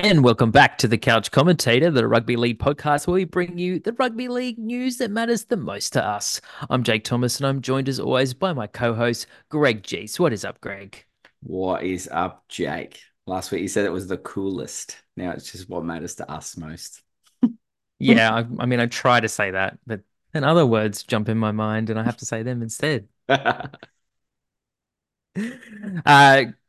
And welcome back to the Couch Commentator, the Rugby League podcast, where we bring you the rugby league news that matters the most to us. I'm Jake Thomas, and I'm joined as always by my co-host Greg Geese. What is up, Greg? What is up, Jake? Last week you said it was the coolest. Now it's just what matters to us most. yeah, I, I mean, I try to say that, but then other words jump in my mind, and I have to say them instead. uh,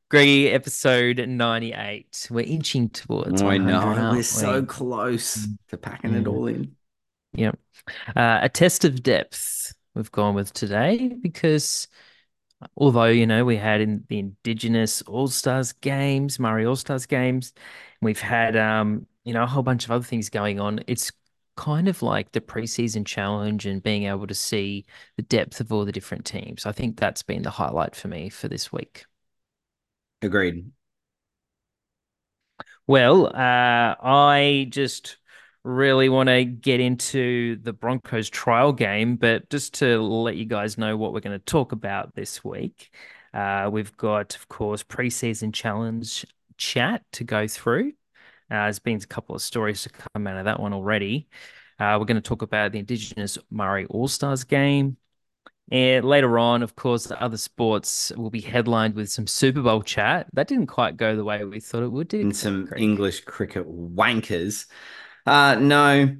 Greggy, episode 98. We're inching towards. I know. We're so close to packing mm. it all in. Yep. Uh, a test of depth we've gone with today because although, you know, we had in the Indigenous All Stars games, Maori All Stars games, we've had, um, you know, a whole bunch of other things going on. It's kind of like the preseason challenge and being able to see the depth of all the different teams. I think that's been the highlight for me for this week. Agreed. Well, uh, I just really want to get into the Broncos trial game, but just to let you guys know what we're going to talk about this week, uh, we've got, of course, preseason challenge chat to go through. Uh, there's been a couple of stories to come out of that one already. Uh, we're going to talk about the Indigenous Maori All Stars game. And later on, of course, the other sports will be headlined with some Super Bowl chat. That didn't quite go the way we thought it would. Did and some cricket? English cricket wankers. Uh, no,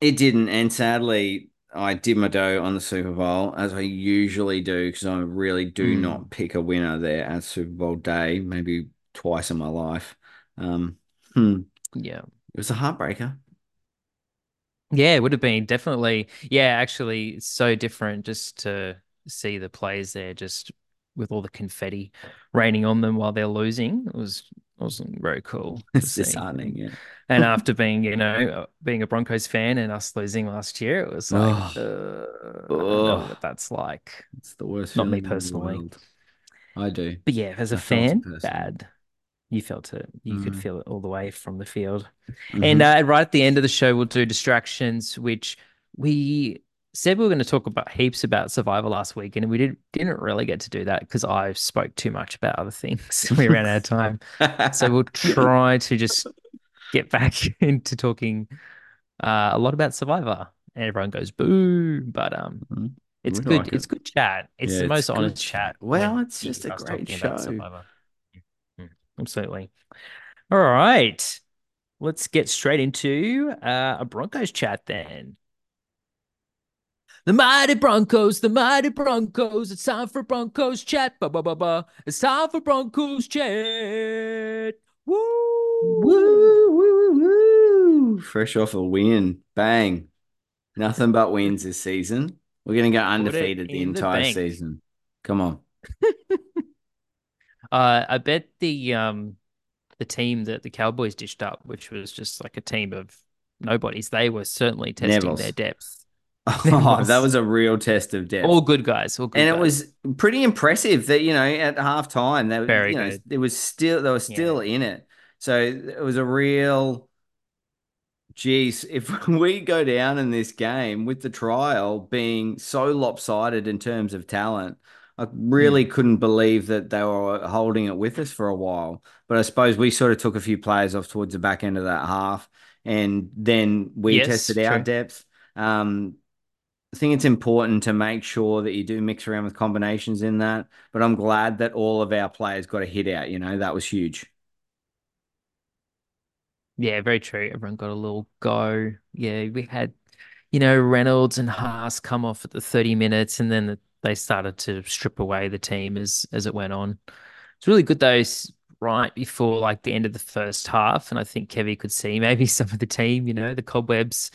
it didn't. And sadly, I did my dough on the Super Bowl as I usually do because I really do mm. not pick a winner there at Super Bowl day, maybe twice in my life. Um, hmm. Yeah, it was a heartbreaker. Yeah, it would have been definitely. Yeah, actually, it's so different just to see the players there, just with all the confetti raining on them while they're losing. It was wasn't very cool. It's disheartening, yeah. and after being, you know, being a Broncos fan and us losing last year, it was like, oh. uh, oh. what that's like. It's the worst. Not me personally. I do. But yeah, as a fan, bad you felt it. You mm. could feel it all the way from the field. Mm-hmm. And uh, right at the end of the show, we'll do distractions, which we said we were going to talk about heaps about Survivor last week, and we did, didn't really get to do that because I spoke too much about other things. we ran out of time. so we'll try to just get back into talking uh, a lot about Survivor. And everyone goes boo, but um, mm-hmm. it's good. Like it's it. good chat. It's yeah, the most honest chat. Well, it's just a great show. Absolutely. All right. Let's get straight into uh, a Broncos chat then. The mighty Broncos, the mighty Broncos. It's time for Broncos chat. Ba ba ba ba. It's time for Broncos chat. Woo! Woo! Woo! Woo! Fresh off a win, bang! Nothing but wins this season. We're gonna go undefeated the entire the season. Come on. Uh, I bet the um the team that the Cowboys dished up, which was just like a team of nobodies, they were certainly testing Neville's. their depth. Oh, that was a real test of depth. All good guys. All good and guys. it was pretty impressive that you know at half time they Very you know, good. it was still they were still yeah. in it. So it was a real geez, if we go down in this game with the trial being so lopsided in terms of talent, I really mm. couldn't believe that they were holding it with us for a while. But I suppose we sort of took a few players off towards the back end of that half, and then we yes, tested true. our depth. Um, I think it's important to make sure that you do mix around with combinations in that. But I'm glad that all of our players got a hit out. You know, that was huge. Yeah, very true. Everyone got a little go. Yeah, we had, you know, Reynolds and Haas come off at the 30 minutes, and then the they started to strip away the team as as it went on. It's really good though, right before like the end of the first half, and I think Kevy could see maybe some of the team, you know, the cobwebs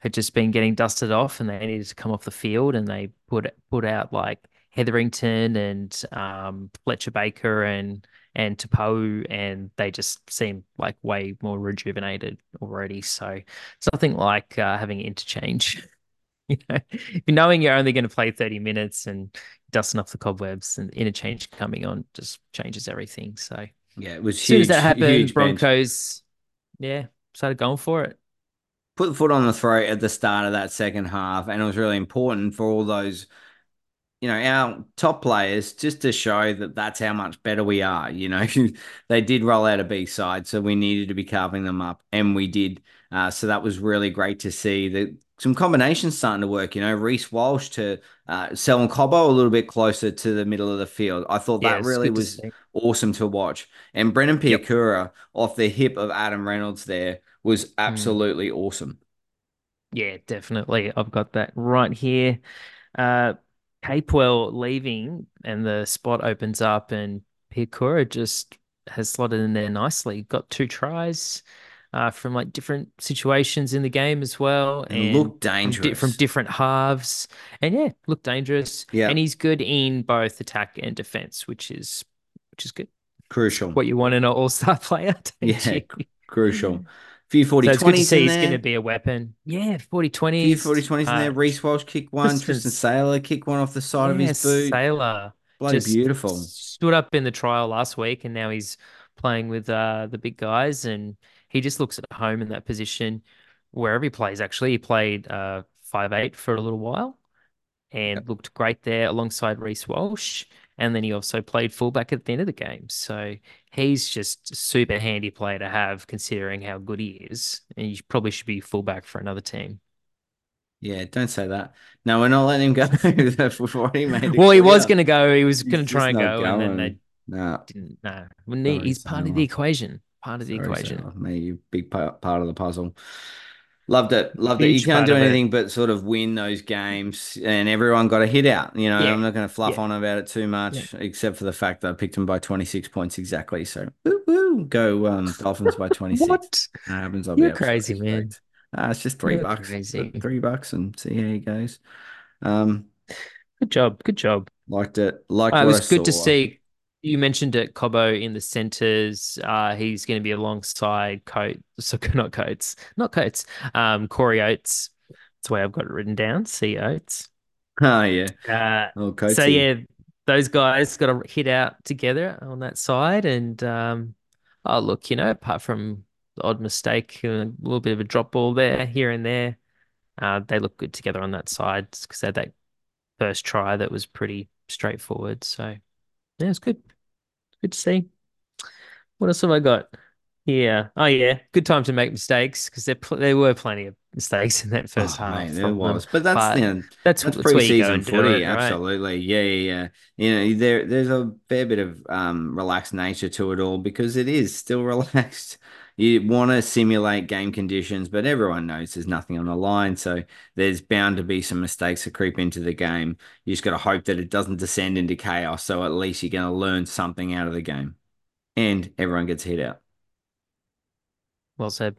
had just been getting dusted off, and they needed to come off the field, and they put put out like Hetherington and um, Fletcher Baker and and Tapau, and they just seem like way more rejuvenated already. So it's nothing like uh, having interchange. you know, knowing you're only going to play 30 minutes and dusting off the cobwebs and interchange coming on just changes everything. So yeah, it was as soon as that happened, Broncos, bench. yeah, started going for it. Put the foot on the throat at the start of that second half, and it was really important for all those you know, our top players just to show that that's how much better we are. You know, they did roll out a B side, so we needed to be carving them up, and we did. Uh, so that was really great to see that some combinations starting to work. You know, Reece Walsh to uh, Selwyn Cobbo a little bit closer to the middle of the field. I thought that really was to awesome to watch. And Brendan Piakura yep. off the hip of Adam Reynolds there was hmm. absolutely mm. awesome. Yeah, definitely. I've got that right here. Uh, Capewell leaving and the spot opens up and Piakura just has slotted in there nicely. Got two tries uh, from like different situations in the game as well, and, and look dangerous from, di- from, different halves. And yeah, look dangerous. Yeah, and he's good in both attack and defense, which is which is good. Crucial. What you want in an all star player. Yeah, crucial few 40 so 20s see he's going to be a weapon. Yeah, 40 20s. Few 40 20s uh, in there. Reece Walsh kick one. Tristan, Tristan Sailor kick one off the side yeah, of his boot. Sailor. Bloody beautiful. Stood up in the trial last week and now he's playing with uh, the big guys and he just looks at home in that position wherever he plays, actually. He played uh, five eight for a little while and yep. looked great there alongside Reece Walsh. And then he also played fullback at the end of the game. So he's just a super handy player to have considering how good he is. And he probably should be fullback for another team. Yeah, don't say that. No, we're not letting him go before he made Well, he was going to go. He was going to try and go. Going. And then they no. didn't. No. he's part of the equation. Part of the Sorry, equation. Maybe big part, of the puzzle. Loved it. Loved Huge it. You can't do anything but sort of win those games, and everyone got a hit out. You know, yeah. I'm not going to fluff yeah. on about it too much, yeah. except for the fact that I picked them by 26 points exactly. So, woo, woo, go um, Dolphins by 26. what? That happens. I'll You're crazy, man. Uh, it's just 3 You're bucks. Crazy. Three bucks, and see how he goes. Um, good job. Good job. Liked it. Liked uh, it was good to see you mentioned it, Cobbo in the centers. Uh, he's going to be alongside Coates, so not Coates, not Coates. Um, Corey Oates. That's the way I've got it written down. C Oates. Oh yeah. Uh, oh, so yeah, those guys got to hit out together on that side, and um, oh look, you know, apart from the odd mistake, a little bit of a drop ball there, here and there, uh, they look good together on that side because they had that first try that was pretty straightforward. So yeah, it's good. Good to see. What else have I got? Yeah. Oh, yeah. Good time to make mistakes because there pl- there were plenty of mistakes in that first oh, half. There was, but that's but you know, that's, that's preseason footy. It, right? Absolutely, yeah, yeah, yeah. You know, there there's a fair bit of um, relaxed nature to it all because it is still relaxed you want to simulate game conditions, but everyone knows there's nothing on the line. So there's bound to be some mistakes that creep into the game. You just got to hope that it doesn't descend into chaos. So at least you're going to learn something out of the game and everyone gets hit out. Well said.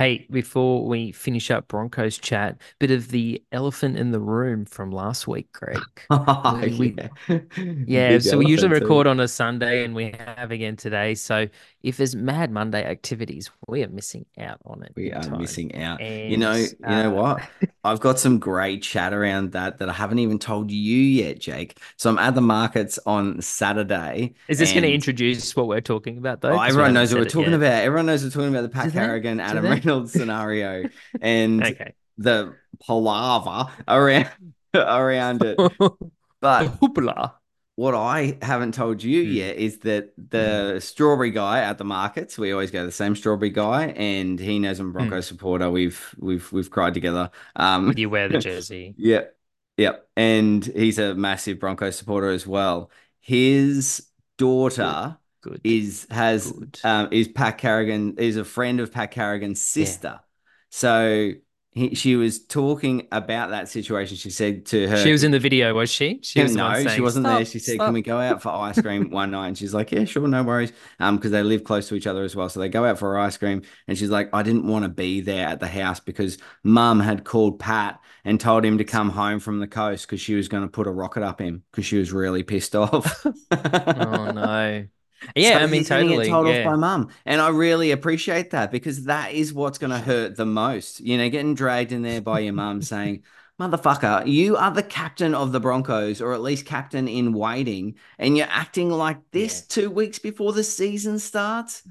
Hey, before we finish up Broncos chat, bit of the elephant in the room from last week, Greg. Oh, we, yeah, yeah so we usually record too. on a Sunday and we have again today. So if there's Mad Monday activities, we are missing out on it. We are time. missing out. And, you know, you uh, know what? I've got some great chat around that that I haven't even told you yet, Jake. So I'm at the markets on Saturday. Is this and... going to introduce what we're talking about, though? Oh, everyone knows what we're talking yet. about. Everyone knows we're talking about the Pat Carrigan, Adam Reynolds scenario, and okay. the palaver around around it. But hoopla what I haven't told you mm. yet is that the mm. strawberry guy at the markets, we always go to the same strawberry guy, and he knows I'm a Broncos mm. supporter. We've we've we've cried together. Um, you wear the jersey. yeah, yeah, and he's a massive Bronco supporter as well. His daughter Good. Is has Good. Um, is Pat Carrigan is a friend of Pat Carrigan's sister. Yeah. So he, she was talking about that situation. She said to her, she was in the video, was she? She was no, she wasn't there. She said, stop. "Can we go out for ice cream one night?" And she's like, "Yeah, sure, no worries." Um, because they live close to each other as well, so they go out for ice cream. And she's like, "I didn't want to be there at the house because Mum had called Pat and told him to come home from the coast because she was going to put a rocket up him because she was really pissed off." oh no. Yeah, so I mean, totally. told yeah. off by mum, and I really appreciate that because that is what's going to hurt the most. You know, getting dragged in there by your mum saying, "Motherfucker, you are the captain of the Broncos, or at least captain in waiting, and you're acting like this yeah. two weeks before the season starts."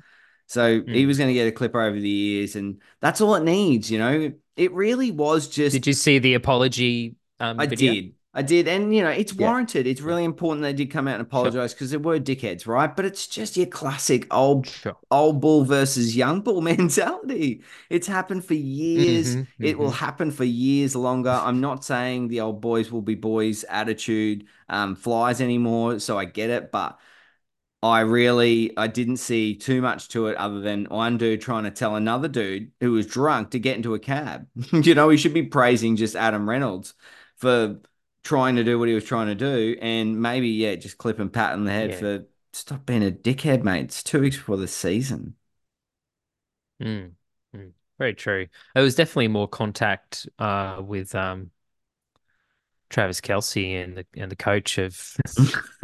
So mm. he was going to get a clipper over the years, and that's all it needs. You know, it really was just. Did you see the apology? Um, I video? did. I did, and you know it's warranted. Yeah. It's really important they did come out and apologize because sure. they were dickheads, right? But it's just your classic old sure. old bull versus young bull mentality. It's happened for years. Mm-hmm, it mm-hmm. will happen for years longer. I'm not saying the old boys will be boys attitude um, flies anymore, so I get it, but I really I didn't see too much to it other than one dude trying to tell another dude who was drunk to get into a cab. you know, he should be praising just Adam Reynolds for trying to do what he was trying to do, and maybe yeah, just clip and pat on the head yeah. for stop being a dickhead, mate. It's two weeks before the season. Mm, mm, very true. It was definitely more contact uh, with um, Travis Kelce and the and the coach of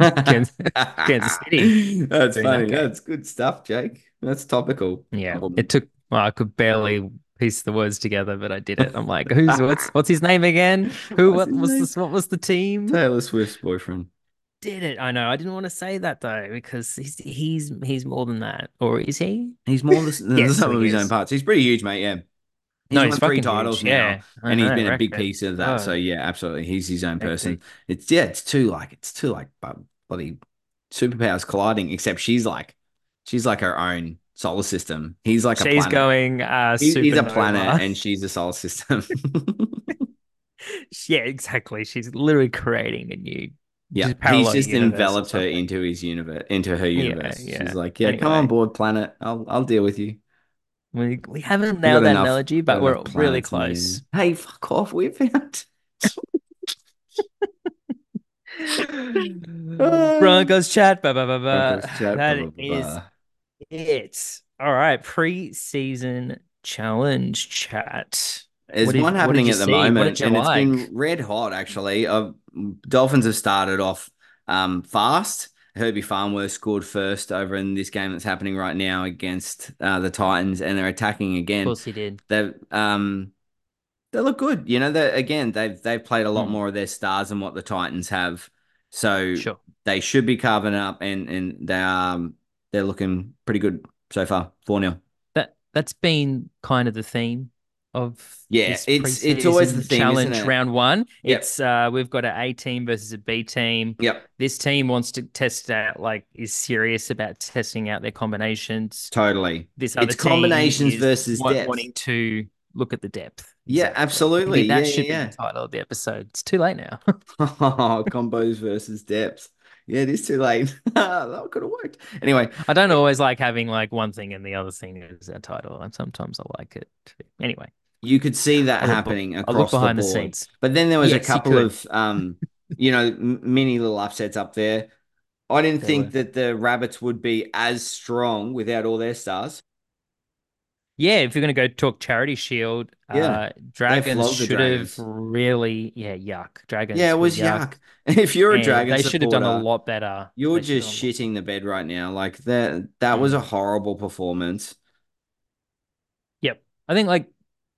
Kansas, City. That's funny. That That's good stuff, Jake. That's topical. Yeah, um, it took. Well, I could barely piece the words together, but I did it. I'm like, who's what's what's his name again? Who what was name? this? What was the team? Taylor Swift's boyfriend. Did it? I know. I didn't want to say that though because he's he's he's more than that, or is he? He's more than yes, some of his own parts. He's pretty huge, mate. Yeah. He's no, won he's three titles huge. now, yeah, and he's been a big piece of that. Oh. So yeah, absolutely, he's his own person. It's yeah, it's too like it's too like bloody superpowers colliding. Except she's like, she's like her own solar system. He's like she's a planet. going. Uh, he's, he's a planet, and she's a solar system. yeah, exactly. She's literally creating a new. Yeah, he's just enveloped her into his universe, into her universe. Yeah, yeah. She's like, yeah, anyway. come on board, planet. I'll I'll deal with you. We we haven't nailed that enough, analogy, but we're really close. Hey, fuck off! We found. Broncos chat. Bah, bah, bah. chat that is it. All right, preseason challenge chat. There's did, one happening at the see? moment, and like? it's been red hot. Actually, uh, Dolphins have started off um, fast Herbie Farnworth scored first over in this game that's happening right now against uh, the Titans, and they're attacking again. Of course, he did. They um, they look good. You know, they again they've they've played a lot mm. more of their stars than what the Titans have, so sure. they should be carving up, and and they um they're looking pretty good so far. Four 0 That that's been kind of the theme of yeah, it's it's always the theme, challenge round one. Yep. It's uh we've got an A team versus a B team. Yep. This team wants to test out like is serious about testing out their combinations. Totally. This other it's combinations versus depth. wanting to look at the depth. Yeah, exactly. absolutely. that yeah, should yeah. be the title of the episode. It's too late now. oh, combos versus depth. Yeah, it is too late. that could have worked. Anyway, I don't always like having like one thing and the other thing is a title, and sometimes I like it. Too. Anyway, you could see that I'll happening look, across the board. The scenes. but then there was yes, a couple of, um, you know, mini little upsets up there. I didn't there think were. that the Rabbits would be as strong without all their stars. Yeah, if you're going to go talk Charity Shield, yeah. uh, Dragons should dragons. have really, yeah, yuck. Dragons. Yeah, it was yuck. yuck. If you're a Dragon, they should have done a lot better. You're they just shitting the bed right now. Like that, that mm. was a horrible performance. Yep, I think like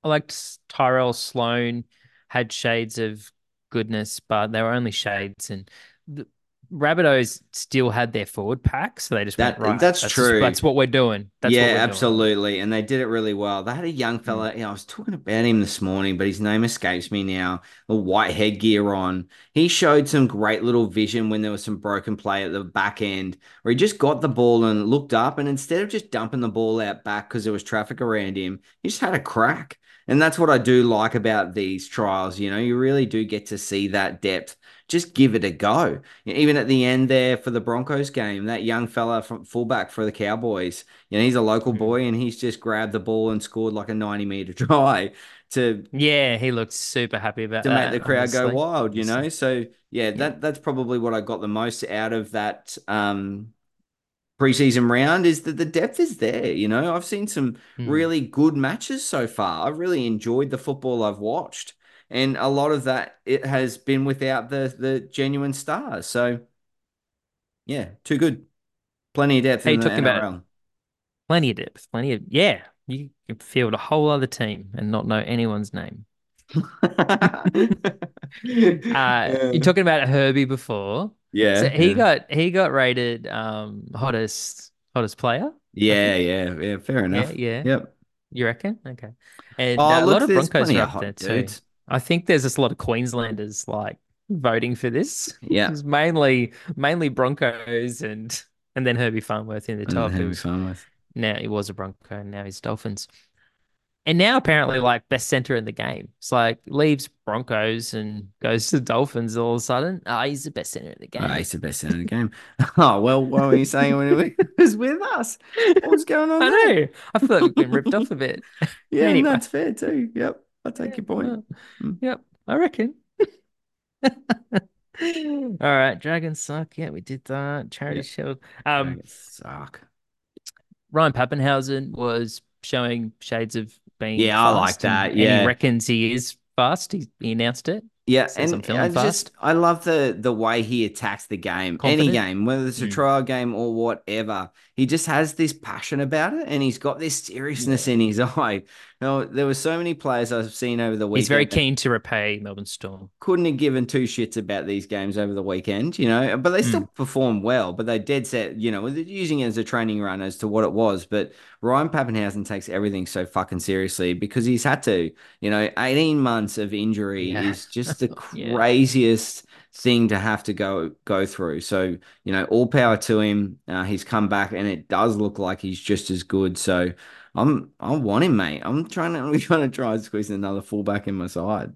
I liked Tyrell Sloan had shades of goodness, but they were only shades. And the Rabbitohs still had their forward pack, so they just that, went, right. That's, that's true. Just, that's what we're doing. That's yeah, absolutely. Doing. And they did it really well. They had a young fella. Mm. You know, I was talking about him this morning, but his name escapes me now. The white headgear on. He showed some great little vision when there was some broken play at the back end, where he just got the ball and looked up, and instead of just dumping the ball out back because there was traffic around him, he just had a crack. And that's what I do like about these trials. You know, you really do get to see that depth. Just give it a go. Even at the end there for the Broncos game, that young fella from fullback for the Cowboys, you know, he's a local mm-hmm. boy and he's just grabbed the ball and scored like a 90 meter try to yeah he looked super happy about to that, make the crowd honestly. go wild you know so yeah, yeah, that that's probably what i got the most out of that um preseason round is that the depth is there. You know, I've seen some mm. really good matches so far. I've really enjoyed the football I've watched, and a lot of that it has been without the the genuine stars. So, yeah, too good. Plenty of depth. Hey, in talking NRL. about plenty of depth, plenty of yeah. You can field a whole other team and not know anyone's name. uh, You're talking about Herbie before. Yeah. So he yeah. got he got rated um hottest hottest player. Yeah, yeah, yeah. Fair enough. Yeah, yeah. Yep. You reckon? Okay. And oh, uh, look, a lot of Broncos are up there too. I think there's just a lot of Queenslanders like voting for this. Yeah, it was mainly mainly Broncos and and then Herbie Farnworth in the top. Herbie Farnworth. Now he was a Bronco, and now he's Dolphins. And now apparently like best center in the game. It's like leaves Broncos and goes to Dolphins all of a sudden. Ah, oh, he's the best center in the game. Oh, he's the best center in the game. oh well, what were you saying when he was with us? What's going on? I there? know. I feel like we've been ripped off a bit. Yeah, anyway. that's fair too. Yep, I take yeah, your point. Well, mm. Yep, I reckon. all right, Dragons suck. Yeah, we did that. Charity yep. Shield. Um, Dragons suck. Ryan Papenhuyzen was showing shades of being yeah, I like that. And, yeah, and he reckons he is fast. He, he announced it. Yeah, and I fast. just I love the the way he attacks the game, Confident. any game, whether it's a mm. trial game or whatever. He just has this passion about it, and he's got this seriousness yeah. in his eye. Know, there were so many players I've seen over the weekend. He's very keen to repay Melbourne Storm. Couldn't have given two shits about these games over the weekend, you know, but they still mm. performed well. But they dead set, you know, using it as a training run as to what it was. But Ryan Papenhuyzen takes everything so fucking seriously because he's had to, you know, 18 months of injury yeah. is just the craziest thing to have to go go through. So you know, all power to him. Uh, he's come back, and it does look like he's just as good. So I'm I want him, mate. I'm trying to we're trying to try and squeeze another fullback in my side.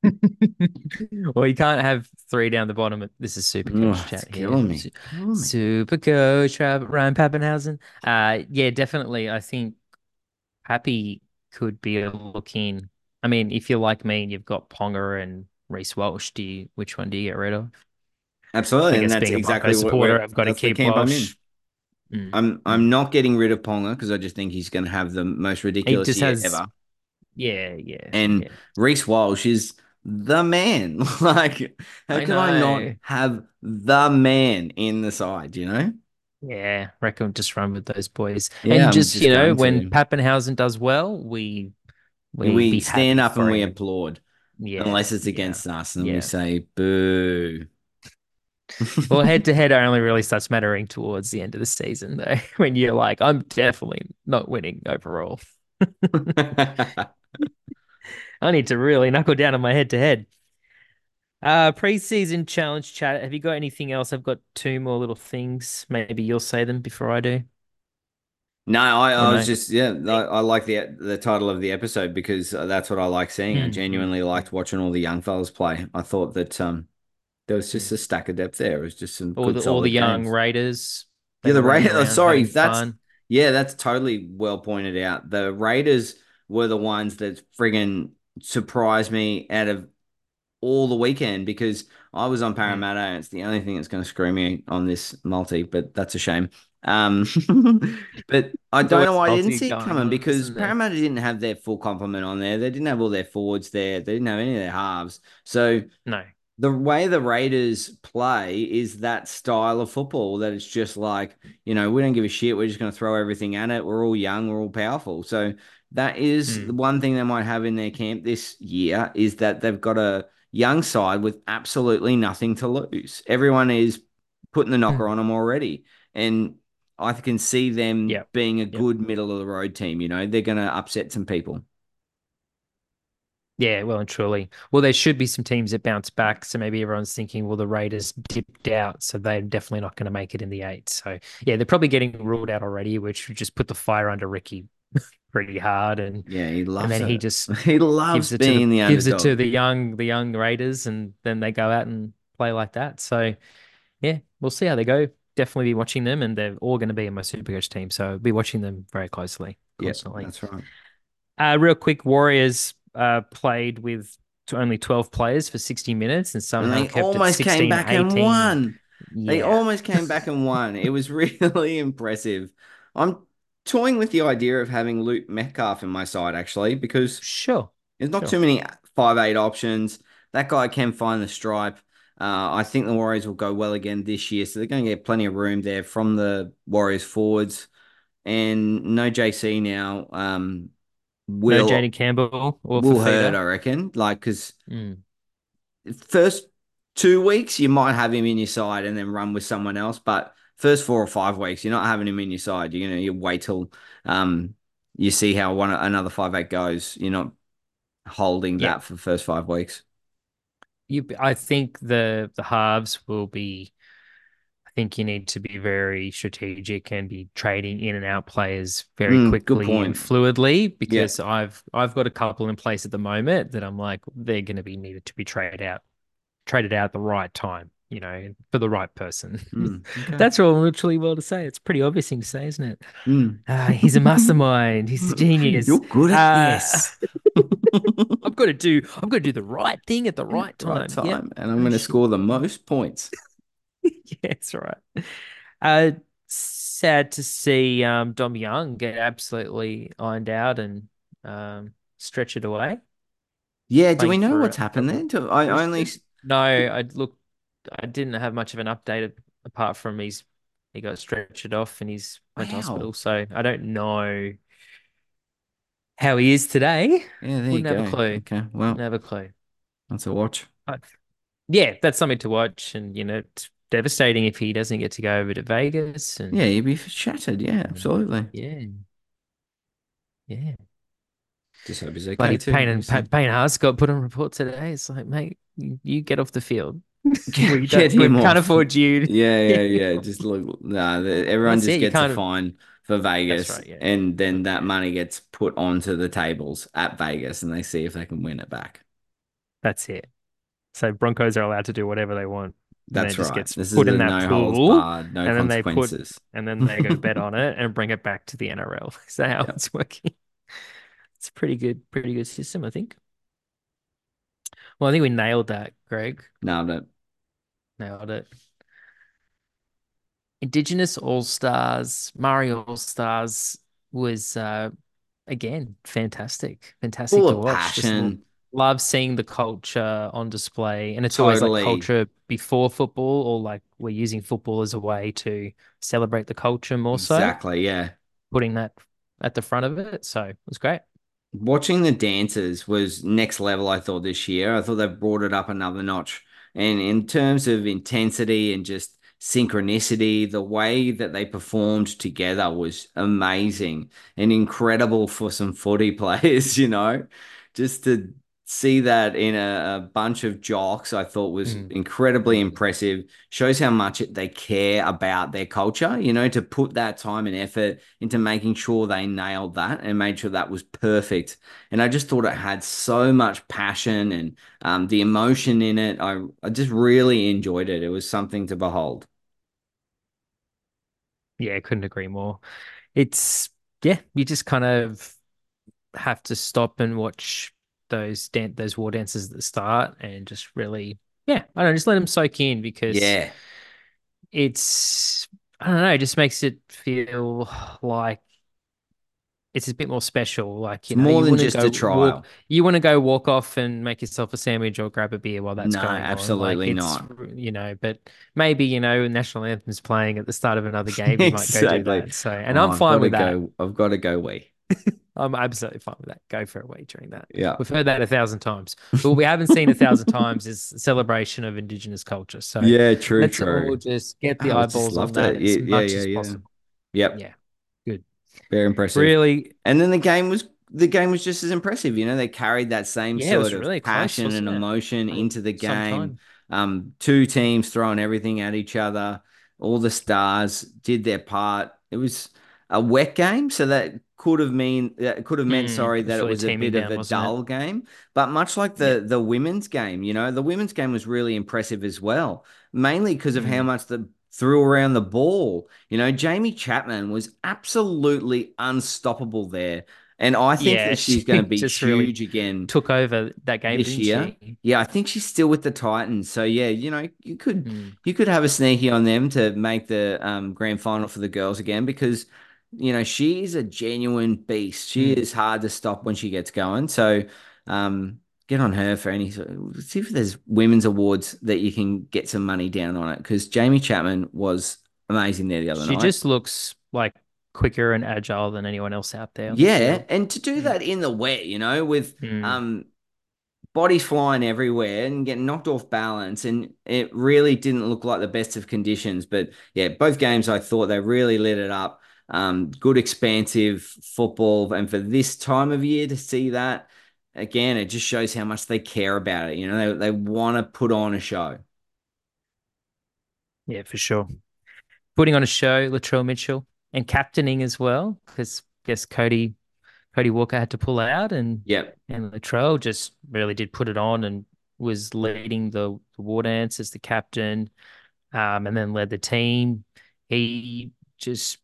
well, you can't have three down the bottom. This is super coach oh, chat here. Killing me. Killing. Super coach Ryan Papenhuyzen. Uh, yeah, definitely. I think Happy could be a look in. I mean, if you're like me and you've got Ponga and Reece Walsh, do you which one do you get rid of? Absolutely, and that's exactly what supporter, I've got to keep Walsh. I'm, mm. I'm I'm not getting rid of Ponga because I just think he's going to have the most ridiculous year has, ever. Yeah, yeah. And yeah. Reece Walsh is the man. like, how I can know. I not have the man in the side? You know. Yeah, reckon just run with those boys, yeah, and just, just you know when to. Papenhuyzen does well, we we, we stand up and we applaud. Yeah, unless it's against yeah. us, and yeah. we say boo. well, head to head only really starts mattering towards the end of the season, though, when you're like, I'm definitely not winning overall. I need to really knuckle down on my head to head. Uh, preseason challenge chat. Have you got anything else? I've got two more little things. Maybe you'll say them before I do. No, I, I was just yeah. I, I, like the the title of the episode because that's what I like seeing. Mm. I hmm. genuinely liked watching all the young fellas play. I thought that um, there was just a stack of depth there. It was just some all good, the, all the young games. Raiders. Yeah, the Raiders. Oh, sorry, that's fun. yeah, that's totally well pointed out. The Raiders were the ones that friggin' surprised me out of all the weekend because I was on hmm. Parramatta and it's the only thing that's going to screw me on this multi, but that's a shame. Um, but I don't know why I didn't see it coming because Parramatta didn't have their full complement on there. They didn't have all their forwards there. They didn't have any of their halves. So no, the way the Raiders play is that style of football that it's just like, you know, we don't give a shit. We're just going to throw everything at it. We're all young. We're all powerful. So that is mm. the one thing they might have in their camp this year is that they've got a young side with absolutely nothing to lose. Everyone is putting the knocker mm. on them already. And I can see them yep. being a yep. good middle of the road team. You know, they're going to upset some people. Yeah, well and truly. Well, there should be some teams that bounce back. So maybe everyone's thinking, well, the Raiders dipped out, so they're definitely not going to make it in the eight. So yeah, they're probably getting ruled out already, which would just put the fire under Ricky pretty hard. And yeah, he loves. And then it. he just he loves being the, the gives it to the young the young Raiders, and then they go out and play like that. So yeah, we'll see how they go. Definitely be watching them, and they're all going to be in my Supercoach team. So I'll be watching them very closely. Constantly. Yeah, that's right. Uh, real quick, Warriors uh, played with only 12 players for 60 minutes and somehow and they almost 16, came back 18. and won. Yeah. They almost came back and won. It was really impressive. I'm toying with the idea of having Luke Metcalf in my side actually because sure, there's not sure. too many five eight options. That guy can find the stripe. Uh, I think the Warriors will go well again this year, so they're going to get plenty of room there from the Warriors forwards. And no JC now. Um, will no Jayden Campbell or will hurt, I reckon. Like because mm. first two weeks you might have him in your side and then run with someone else, but first four or five weeks you're not having him in your side. You're gonna you wait till um you see how one another five eight goes. You're not holding that for the first five weeks. You, I think the the halves will be. I think you need to be very strategic and be trading in and out players very mm, quickly and fluidly because yeah. I've I've got a couple in place at the moment that I'm like they're going to be needed to be traded out, traded out at the right time you know, for the right person. Mm, okay. That's all literally well to say. It's pretty obvious thing to say, isn't it? Mm. Uh, he's a mastermind. He's a genius. You're good at uh, this. I've got to do. I've got to do the right thing at the right time. Right time, yep. and I'm going to score the most points. yeah, that's right. Uh, sad to see um, Dom Young get absolutely ironed out and um, stretch it away. Yeah, do we know what's happened there? I only no. I look I didn't have much of an update apart from he's he got stretched off and he's went wow. to hospital. So I don't know how he is today. Yeah, there Wouldn't you go. have a clue. Okay, well, Wouldn't have a clue. That's a watch. But, yeah, that's something to watch, and you know, it's devastating if he doesn't get to go over to Vegas. And yeah, he'd be shattered. Yeah, mm. absolutely. Yeah, yeah. Just hope he's okay. Like Payne and Payne Haas got put on report today. It's like, mate, you get off the field. we, get we can't afford you. Yeah, yeah, yeah. just look, nah, everyone That's just it, gets a fine for Vegas, right, yeah. and then that money gets put onto the tables at Vegas, and they see if they can win it back. That's it. So Broncos are allowed to do whatever they want. That's right. Gets this put in that no pool, barred, no and then they put, and then they go bet on it and bring it back to the NRL. Is that how yep. it's working? It's a pretty good, pretty good system, I think. Well, I think we nailed that, Greg. Nailed it. Nailed it. Indigenous All Stars, Maori All Stars was uh, again fantastic, fantastic Full to watch. Passion. love seeing the culture on display, and it's totally. always like culture before football, or like we're using football as a way to celebrate the culture more exactly, so. Exactly, yeah. Putting that at the front of it, so it was great watching the dancers was next level. I thought this year. I thought they brought it up another notch. And in terms of intensity and just synchronicity, the way that they performed together was amazing and incredible for some footy players. You know, just to see that in a, a, bunch of jocks, I thought was mm. incredibly impressive. Shows how much they care about their culture, you know, to put that time and effort into making sure they nailed that and made sure that was perfect. And I just thought it had so much passion and um, the emotion in it. I, I just really enjoyed it. It was something to behold. Yeah, I couldn't agree more. It's, yeah, you just kind of have to stop and watch those dan- those war dances at the start and just really yeah I don't know just let them soak in because yeah it's I don't know it just makes it feel like it's a bit more special. Like you know, more you than just a trial. Walk, you want to go walk off and make yourself a sandwich or grab a beer while that's no, going absolutely on. Like not. You know, but maybe you know, national anthem's playing at the start of another game. You exactly. might go do that. So, and oh, I'm fine with that. Go, I've got to go. We. I'm absolutely fine with that. Go for a week during that. Yeah. We've heard that a thousand times. But what we haven't seen a thousand times is celebration of Indigenous culture. So yeah, true, let's true. all just get the oh, eyeballs on that yeah, as yeah, much yeah, as yeah. possible. Yep. Yeah. Good. Very impressive. Really. And then the game was the game was just as impressive. You know, they carried that same yeah, sort of really passion close, and emotion it? into the game. Um, two teams throwing everything at each other. All the stars did their part. It was a wet game, so that could have mean that could have meant mm, sorry that it was a bit down, of a dull it? game. But much like the yeah. the women's game, you know, the women's game was really impressive as well, mainly because of mm. how much the threw around the ball. You know, Jaime Chapman was absolutely unstoppable there. And I think yeah, that she's going to be huge really again. Took over that game this year. She? Yeah, I think she's still with the Titans. So yeah, you know, you could mm. you could have a sneaky on them to make the um, grand final for the girls again because you know, she is a genuine beast. She mm. is hard to stop when she gets going. So, um, get on her for any. See if there's women's awards that you can get some money down on it because Jaime Chapman was amazing there the other she night. She just looks like quicker and agile than anyone else out there. Yeah, and to do hmm. that in the wet, you know, with mm. um bodies flying everywhere and getting knocked off balance. And it really didn't look like the best of conditions. But yeah, both games I thought they really lit it up um, good expansive football. And for this time of year to see that, again, it just shows how much they care about it. You know, they they want to put on a show. Yeah, for sure. Putting on a show, Latrell Mitchell, and captaining as well, because I guess Cody Cody Walker had to pull out, and yep. and Latrell just really did put it on and was leading the, the War Dance as the captain, um, and then led the team. He just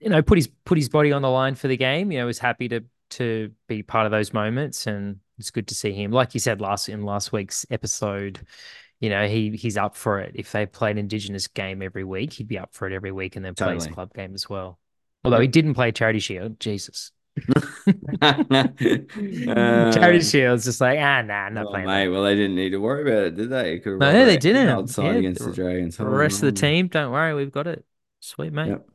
you know put his put his body on the line for the game. You know, was happy to to be part of those moments, and it's good to see him. Like you said last in last week's episode, you know, he he's up for it. If they played Indigenous game every week, he'd be up for it every week, and then totally. play his club game as well. Although he didn't play Charity Shield, Jesus. uh, Charity Shield's just like ah nah, not oh, playing. Mate, that. well they didn't need to worry about it, did they? no, no they didn't. Outside yeah, against the, the Dragons. The rest of the team, don't worry, we've got it. Sweet mate. Yep.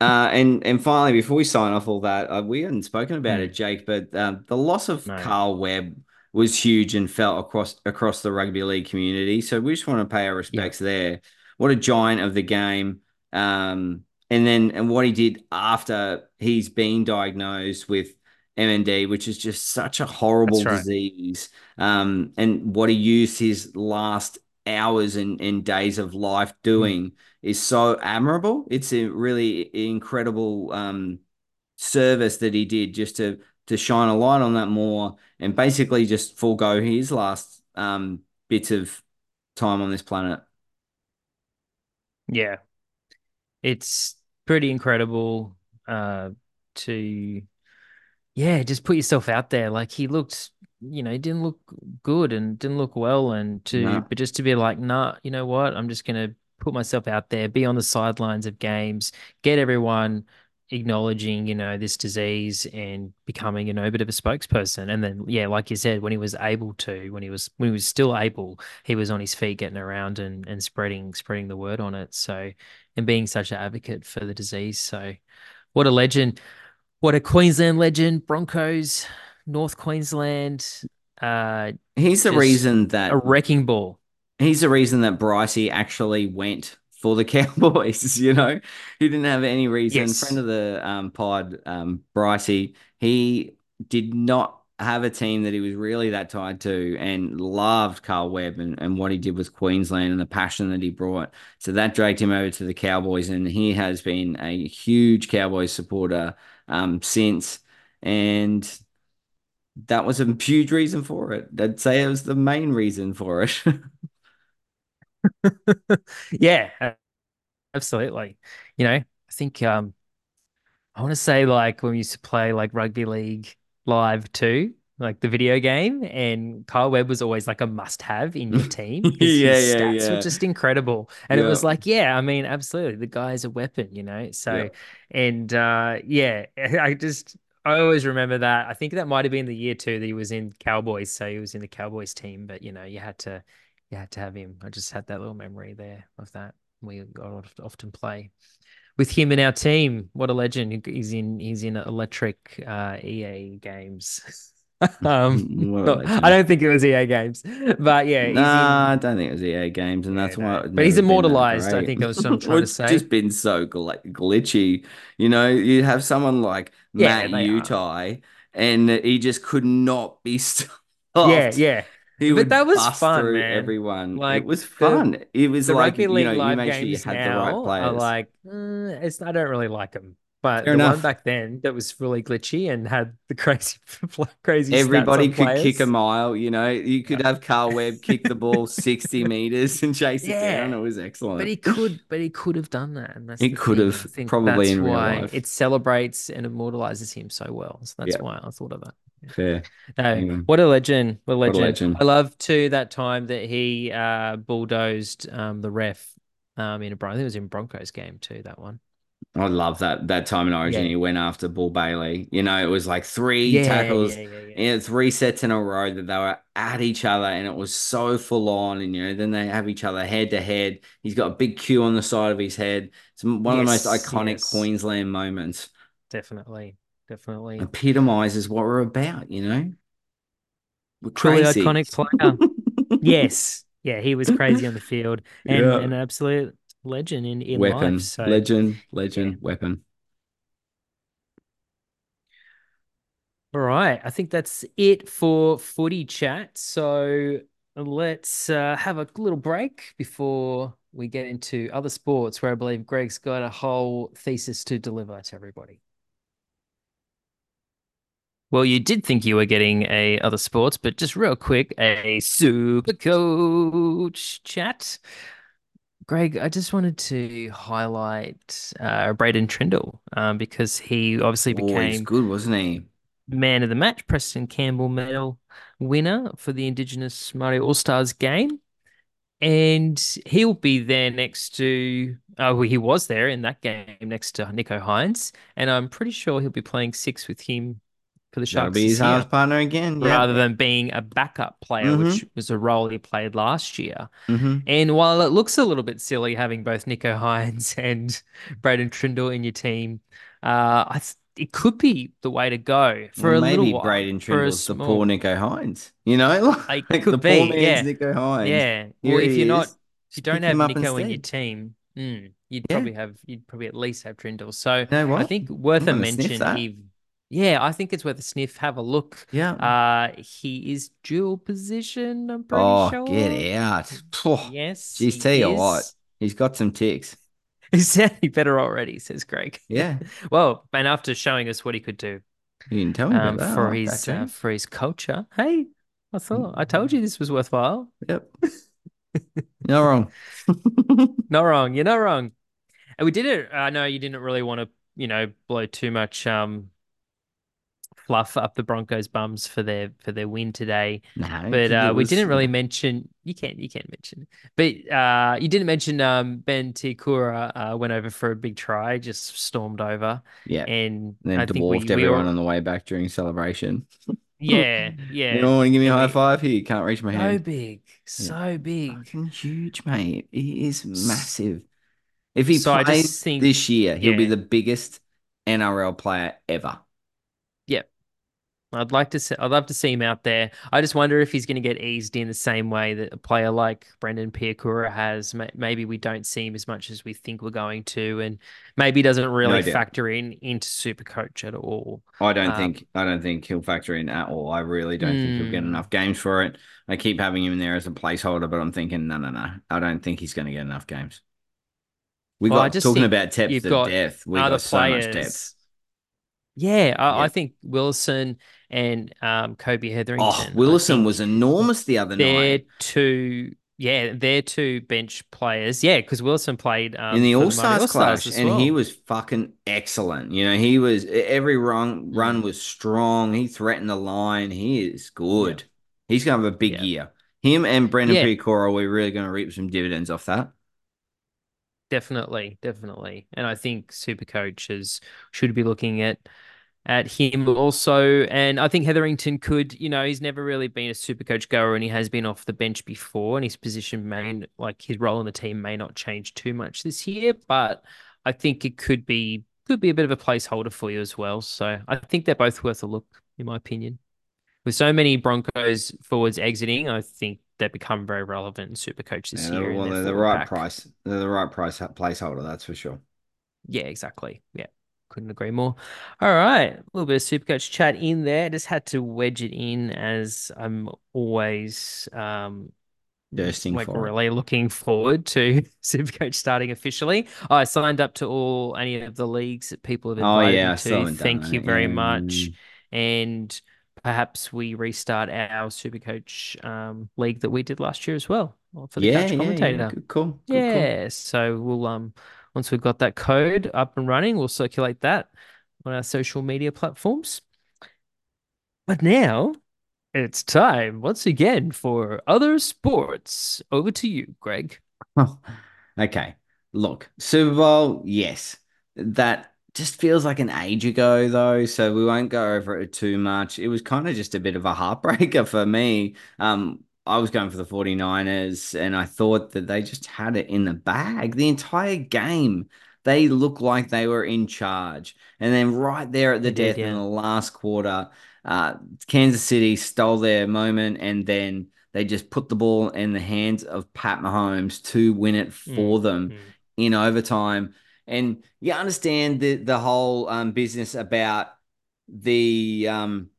Uh, and and finally, before we sign off all that, uh, we hadn't spoken about mm. it, Jake, but um, the loss of no. Carl Webb was huge and felt across across the rugby league community. So we just want to pay our respects yeah. there. What a giant of the game. Um, and then and what he did after he's been diagnosed with MND, which is just such a horrible right. disease. Um, and what he used his last hours and, and days of life doing mm. Is so admirable. It's a really incredible um, service that he did just to to shine a light on that more and basically just forego his last um, bits of time on this planet. Yeah, it's pretty incredible uh, to, yeah, just put yourself out there. Like he looked, you know, he didn't look good and didn't look well, and to, nah. but just to be like, nah, you know what? I'm just gonna put myself out there, be on the sidelines of games, get everyone acknowledging, you know, this disease and becoming, you know, a bit of a spokesperson. And then, yeah, like you said, when he was able to, when he was when he was still able, he was on his feet getting around and and spreading spreading the word on it. So and being such an advocate for the disease. So what a legend. What a Queensland legend. Broncos, North Queensland. Uh he's the reason that a wrecking ball. He's the reason that Brycey actually went for the Cowboys. You know, he didn't have any reason. Yes. Friend of the um, pod, um, Brycey, he did not have a team that he was really that tied to and loved Carl Webb and, and what he did with Queensland and the passion that he brought. So that dragged him over to the Cowboys, and he has been a huge Cowboys supporter um, since. And that was a huge reason for it. I'd say it was the main reason for it. yeah, absolutely. You know, I think um, I want to say like when we used to play like rugby league live too, like the video game, and Kyle Webb was always like a must-have in your team. yeah, his yeah, stats yeah. were just incredible, and yeah. it was like, yeah, I mean, absolutely, the guy's a weapon, you know. So, yeah. and uh, yeah, I just I always remember that. I think that might have been the year too that he was in Cowboys, so he was in the Cowboys team. But you know, you had to you had to have him. I just had that little memory there of that. We often play with him in our team. What a legend! He's in he's in electric uh, EA games. um, I don't think it was EA games, but yeah, nah, in... I don't think it was EA games, and yeah, that's why. But he's immortalized. I think I was some trying to say. Just been so gl- glitchy, you know. You have someone like yeah, Matt Utai, and he just could not be stopped. Yeah, yeah. He but that was fun, man. Everyone, like it was fun. The, it was like you know, you sure you had the right players. Like, mm, it's I don't really like them. But Fair the enough. one back then that was really glitchy and had the crazy, crazy. Everybody could players. kick a mile. You know, you could have Carl Webb kick the ball sixty meters and chase yeah. it down. It was excellent. But he could, but he could have done that. And that's he could have probably in real life. It celebrates and immortalizes him so well. So that's yeah. why I thought of that. Fair. No, what a legend. What a legend. What a legend. I love too that time that he uh, bulldozed um, the ref um, in a I think it was in Broncos game too, that one. I love that that time in Origin. Yeah. He went after Bull Bailey. You know, it was like three yeah, tackles, yeah, yeah, three sets in a row that they were at each other, and it was so full on. And you know, then they have each other head to head. He's got a big Q on the side of his head. It's one yes, of the most iconic yes. Queensland moments. Definitely, definitely epitomizes what we're about. You know, we're truly crazy. iconic player. yes, yeah, he was crazy on the field and an absolute legend in, in weapon, life. So, legend, legend, yeah. weapon. All right. I think that's it for footy chat. So let's uh, have a little break before we get into other sports where I believe Greg's got a whole thesis to deliver to everybody. Well, you did think you were getting a other sports, but just real quick, a super coach chat. Greg, I just wanted to highlight uh, Braydon Trindall um, because he obviously became oh, good, wasn't he? Man of the match, Preston Campbell medal winner for the Indigenous Māori All Stars game, and he'll be there next to. Oh, well, he was there in that game next to Nicho Hynes, and I'm pretty sure he'll be playing six with him for the Sharks. Be his half partner again, yeah. rather than being a backup player, mm-hmm. which was a role he played last year. Mm-hmm. And while it looks a little bit silly having both Nicho Hynes and Braydon Trindall in your team, uh, I th- it could be the way to go for well, a little while. Maybe Braydon Trindall's small... the poor Nicho Hynes, you know, like, the be, poor man's yeah. Nicho Hynes. Yeah. Here well, if you're is. not, if you don't have Nicho in your team, mm, you'd yeah. probably have, you'd probably at least have Trindall. So know I think worth I'm a mention. If, yeah, I think it's worth a sniff. Have a look. Yeah. Uh, he is dual position. I'm pretty oh, sure. get out. Yes. Geez, tell you what, he's got some ticks. He's sounding better already, says Greg. Yeah. well, and after showing us what he could do, you didn't tell me um, that. for his uh, for his culture. Hey, I thought I told you this was worthwhile. Yep. not wrong. not wrong. You're not wrong. And we did it. I know you didn't really want to, you know, blow too much um fluff up the Broncos' bums for their for their win today. No, but uh, was... we didn't really mention. You can't you can't mention, but uh, you didn't mention um, Ben Te Kura uh, went over for a big try, just stormed over. Yeah, and, and then I dwarfed we, everyone we on the way back during celebration. yeah, yeah. You don't want to give me a high five here? You can't reach my hand. So big, so yeah. big, Fucking huge, mate. He is massive. If he so plays think, this year, he'll yeah. be the biggest NRL player ever. I'd like to see, I'd love to see him out there. I just wonder if he's going to get eased in the same way that a player like Brendan Piakura has. Maybe we don't see him as much as we think we're going to, and maybe doesn't really no factor in into Super Coach at all. I don't um, think I don't think he'll factor in at all. I really don't mm, think he'll get hmm. enough games for it. I keep having him in there as a placeholder, but I'm thinking no, no, no. I don't think he's going to get enough games. We well, got talking about depth of death. We got so much depth. Yeah, I, I, think Willison and um, Kobe Hetherington. Oh, Willison was enormous the other they're night. Two, yeah, they're two bench players. Yeah, because Willison played um, in the All Stars clash, and well. he was fucking excellent. You know, he was every run run was strong. He threatened the line. He is good. Yeah. He's gonna have a big yeah. year. Him and Brendan yeah. Piakura, we're really going to reap some dividends off that. Definitely, definitely, and I think super coaches should be looking at at him also. And I think Hetherington could, you know, he's never really been a super coach goer and he has been off the bench before and his position may, like his role in the team may not change too much this year, but I think it could be, could be a bit of a placeholder for you as well. So I think they're both worth a look, in my opinion. With so many Broncos forwards exiting, I think they become very relevant in super coach this yeah, year. Well, they're the right back. price. They're the right price placeholder, that's for sure. Yeah, exactly. Yeah. Couldn't agree more. All right, a little bit of Supercoach chat in there. Just had to wedge it in as I'm always um Thirsting like really looking forward to Supercoach starting officially. I signed up to all any of the leagues that people have invited oh, yeah, to. Thank you very much. And perhaps we restart our Supercoach um, league that we did last year as well for the yeah, Couch Commentator. Yeah, Good cool. Good yeah, so we'll um once we've got that code up and running, we'll circulate that on our social media platforms. But now it's time once again for other sports. Over to you, Greg. Oh, okay. Look, Super Bowl, yes. That just feels like an age ago, though, so we won't go over it too much. It was kind of just a bit of a heartbreaker for me. Um, I was going for the 49ers and I thought that they just had it in the bag the entire game. They looked like they were in charge. And then right there at the they death did, yeah. in the last quarter, uh, Kansas City stole their moment and then they just put the ball in the hands of Pat Mahomes to win it for mm, them mm. in overtime. And you understand the the whole um, business about the um,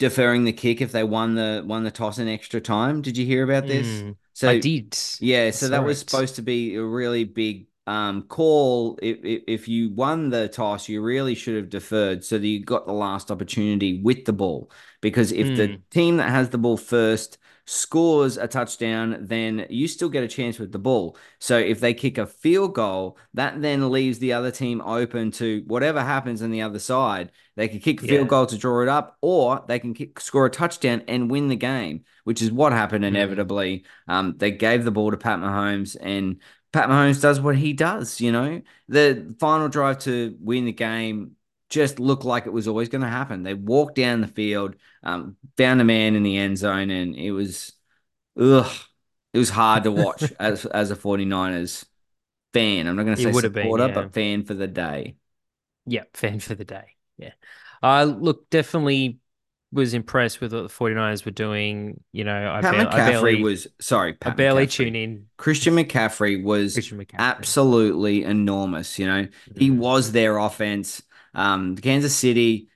deferring the kick if they won the won the toss in extra time. Did you hear about this? Mm, so I did. Yeah, so that was it. supposed to be a really big um, call. If, if you won the toss, you really should have deferred so that you got the last opportunity with the ball. Because if mm. the team that has the ball first scores a touchdown, then you still get a chance with the ball. So if they kick a field goal, that then leaves the other team open to whatever happens on the other side. They can kick a field goal to draw it up, or they can kick, score a touchdown and win the game, which is what happened mm. inevitably. Mm. Um, they gave the ball to Pat Mahomes, and Pat Mahomes does what he does. You know, the final drive to win the game just looked like it was always going to happen. They walked down the field, um, found a man in the end zone, and it was, ugh, it was hard to watch as as a 49ers fan. I'm not going to say supporter, been, yeah. but fan for the day. Yeah, fan for the day. Yeah. Uh, look, definitely was impressed with what the 49ers were doing. You know, I, Pat McCaffrey I barely was sorry, Pat I barely McCaffrey. tune in. Christian McCaffrey was Christian McCaffrey. absolutely enormous. You know, mm-hmm. he was their offense. Um, Kansas City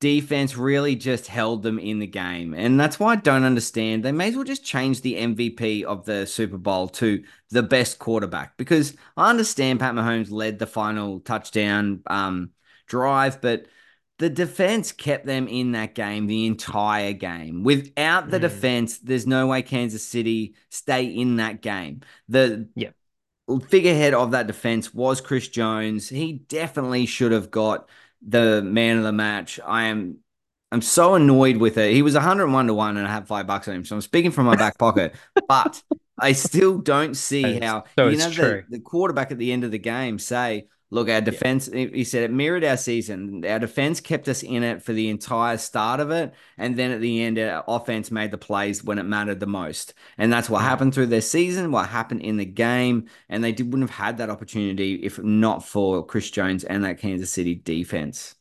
defense really just held them in the game. And that's why I don't understand. They may as well just change the MVP of the Super Bowl to the best quarterback because I understand Pat Mahomes led the final touchdown um, drive, but the defense kept them in that game the entire game. Without the mm. defense, there's no way Kansas City stay in that game. The yeah figurehead of that defense was Chris Jones. He definitely should have got the man of the match. I am I'm so annoyed with it. He was 101 to 1 and I have 5 bucks on him. So I'm speaking from my back pocket. But I still don't see how so you know the, the quarterback at the end of the game say Look, our defense, yeah. he said it mirrored our season. Our defense kept us in it for the entire start of it. And then at the end, our offense made the plays when it mattered the most. And that's what mm. happened through their season, what happened in the game. And they did, wouldn't have had that opportunity if not for Chris Jones and that Kansas City defense.